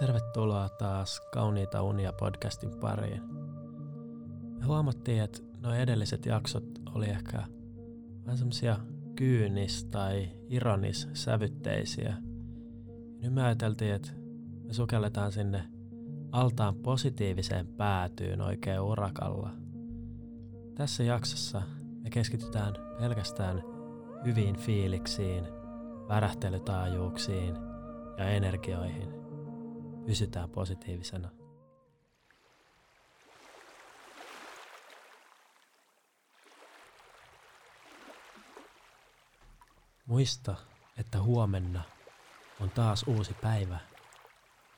Tervetuloa taas Kauniita unia podcastin pariin. Me huomattiin, että nuo edelliset jaksot oli ehkä vähän semmosia kyynis- tai ironis-sävytteisiä. Nyt me ajateltiin, että me sukelletaan sinne altaan positiiviseen päätyyn oikein urakalla. Tässä jaksossa me keskitytään pelkästään hyviin fiiliksiin, värähtelytaajuuksiin ja energioihin. Pysytään positiivisena. Muista, että huomenna on taas uusi päivä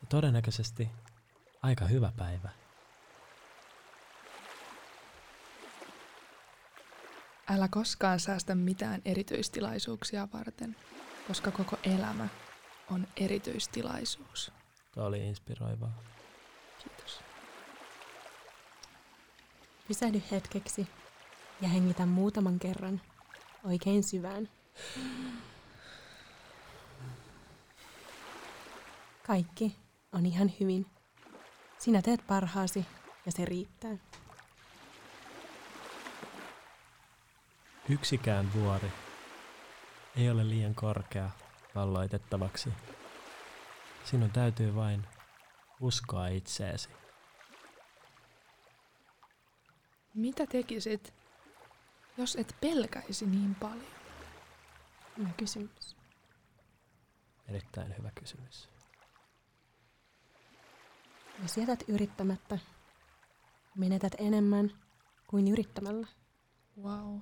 ja todennäköisesti aika hyvä päivä. Älä koskaan säästä mitään erityistilaisuuksia varten, koska koko elämä on erityistilaisuus. Tämä oli inspiroivaa. Kiitos. Pysähdy hetkeksi ja hengitä muutaman kerran oikein syvään. Kaikki on ihan hyvin. Sinä teet parhaasi ja se riittää. Yksikään vuori ei ole liian korkea valloitettavaksi. Sinun täytyy vain uskoa itseesi. Mitä tekisit, jos et pelkäisi niin paljon? Hyvä kysymys. Erittäin hyvä kysymys. Jos jätät yrittämättä, menetät enemmän kuin yrittämällä. Wow.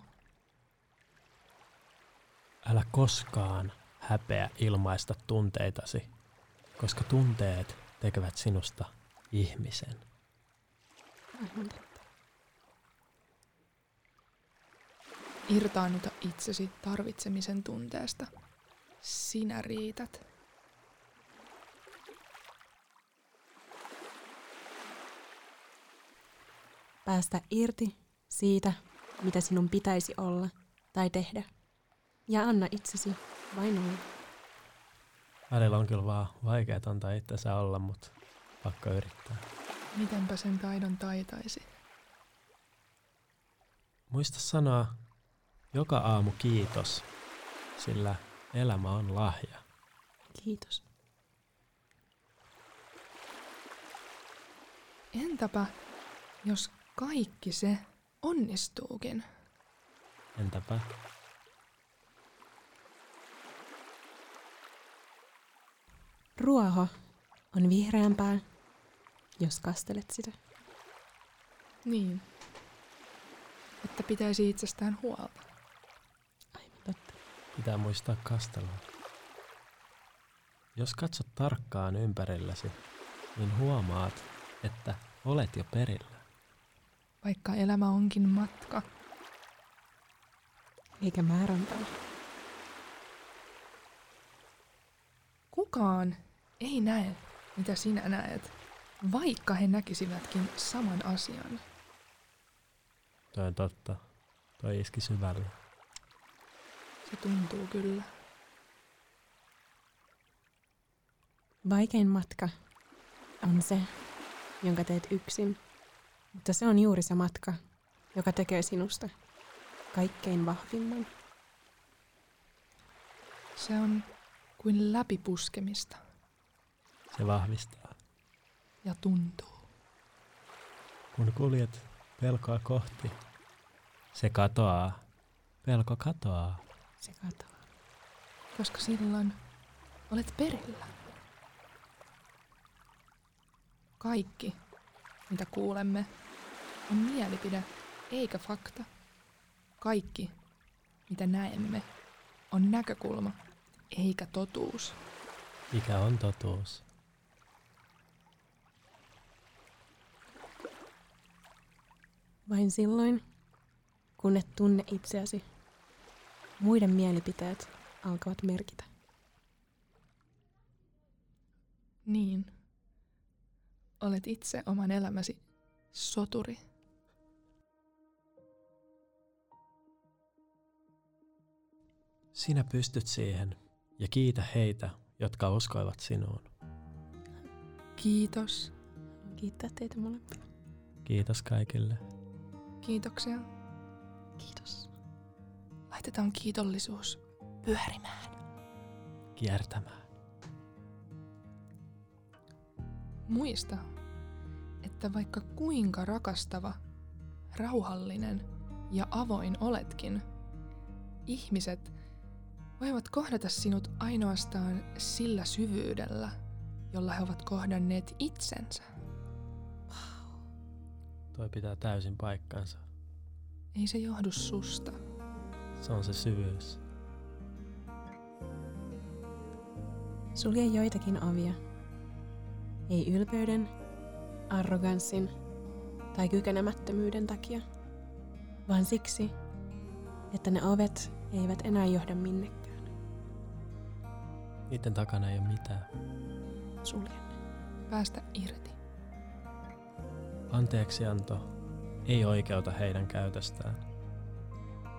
Älä koskaan häpeä ilmaista tunteitasi, koska tunteet tekevät sinusta ihmisen. Irtaannuta itsesi tarvitsemisen tunteesta. Sinä riität. Päästä irti siitä, mitä sinun pitäisi olla tai tehdä. Ja anna itsesi vain olla. Välillä on kyllä vaan vaikea antaa itsensä olla, mutta pakko yrittää. Mitenpä sen taidon taitaisi? Muista sanoa joka aamu kiitos, sillä elämä on lahja. Kiitos. Entäpä, jos kaikki se onnistuukin? Entäpä Ruoho on vihreämpää, jos kastelet sitä. Niin. Että pitäisi itsestään huolta. Aivan totta. pitää muistaa kastella? Jos katsot tarkkaan ympärillesi, niin huomaat, että olet jo perillä. Vaikka elämä onkin matka, Eikä määränpää. kukaan ei näe, mitä sinä näet, vaikka he näkisivätkin saman asian. Toi on totta. Toi iski syvälle. Se tuntuu kyllä. Vaikein matka on se, jonka teet yksin, mutta se on juuri se matka, joka tekee sinusta kaikkein vahvimman. Se on kuin läpipuskemista Se vahvistaa. ja tuntuu. Kun kuljet pelkoa kohti, se katoaa. Pelko katoaa. Se katoaa. koska silloin olet perillä. Kaikki, mitä kuulemme, on mielipide eikä fakta. Kaikki, mitä näemme, on näkökulma eikä totuus. Mikä on totuus? Vain silloin, kun et tunne itseäsi, muiden mielipiteet alkavat merkitä. Niin. Olet itse oman elämäsi soturi. Sinä pystyt siihen ja kiitä heitä, jotka uskoivat sinuun. Kiitos. Kiittää teitä molempia. Kiitos kaikille. Kiitoksia. Kiitos. Laitetaan kiitollisuus pyörimään. Kiertämään. Muista, että vaikka kuinka rakastava, rauhallinen ja avoin oletkin, ihmiset voivat kohdata sinut ainoastaan sillä syvyydellä, jolla he ovat kohdanneet itsensä. Toi pitää täysin paikkansa. Ei se johdu susta. Se on se syvyys. Sulje joitakin ovia. Ei ylpeyden, arroganssin tai kykenemättömyyden takia, vaan siksi, että ne ovet eivät enää johda minnekään. Niiden takana ei ole mitään. Sulje ne. Päästä irti. Anteeksianto ei oikeuta heidän käytöstään.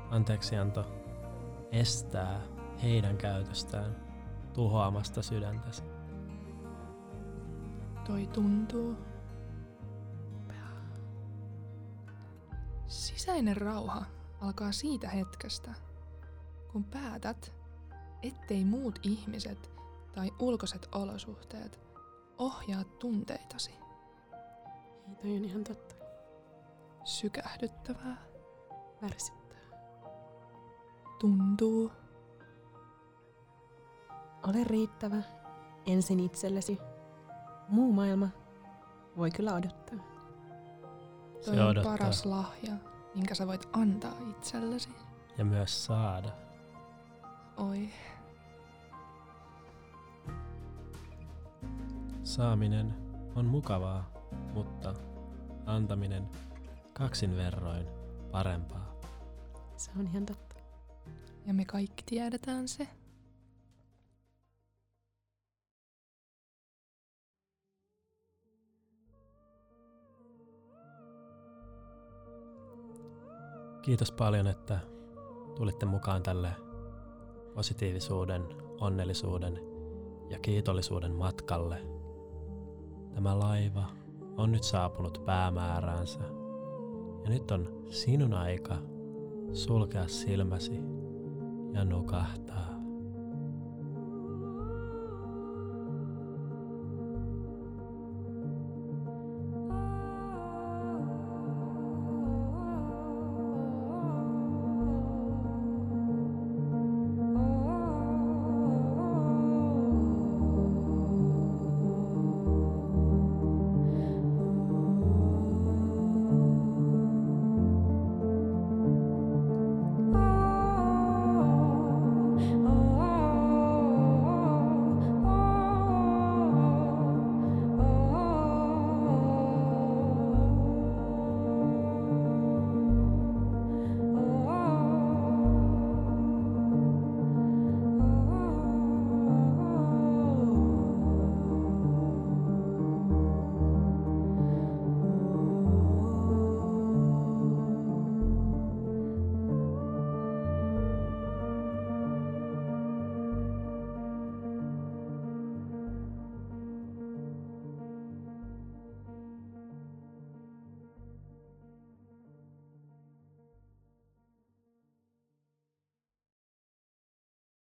Anteeksianto estää heidän käytöstään tuhoamasta sydäntäsi. Toi tuntuu. Sisäinen rauha alkaa siitä hetkestä, kun päätät, ettei muut ihmiset tai ulkoiset olosuhteet ohjaa tunteitasi. Ei toi on ihan totta. Sykähdyttävää. Värsyttää. Tuntuu. Ole riittävä ensin itsellesi. Muu maailma voi kyllä odottaa. Toi Se on odottaa. paras lahja, minkä sä voit antaa itsellesi. Ja myös saada. Oi, Saaminen on mukavaa, mutta antaminen kaksin verroin parempaa. Se on ihan totta. ja me kaikki tiedetään se. Kiitos paljon, että tulitte mukaan tälle positiivisuuden, onnellisuuden ja kiitollisuuden matkalle. Tämä laiva on nyt saapunut päämääräänsä. Ja nyt on sinun aika sulkea silmäsi ja nukahtaa.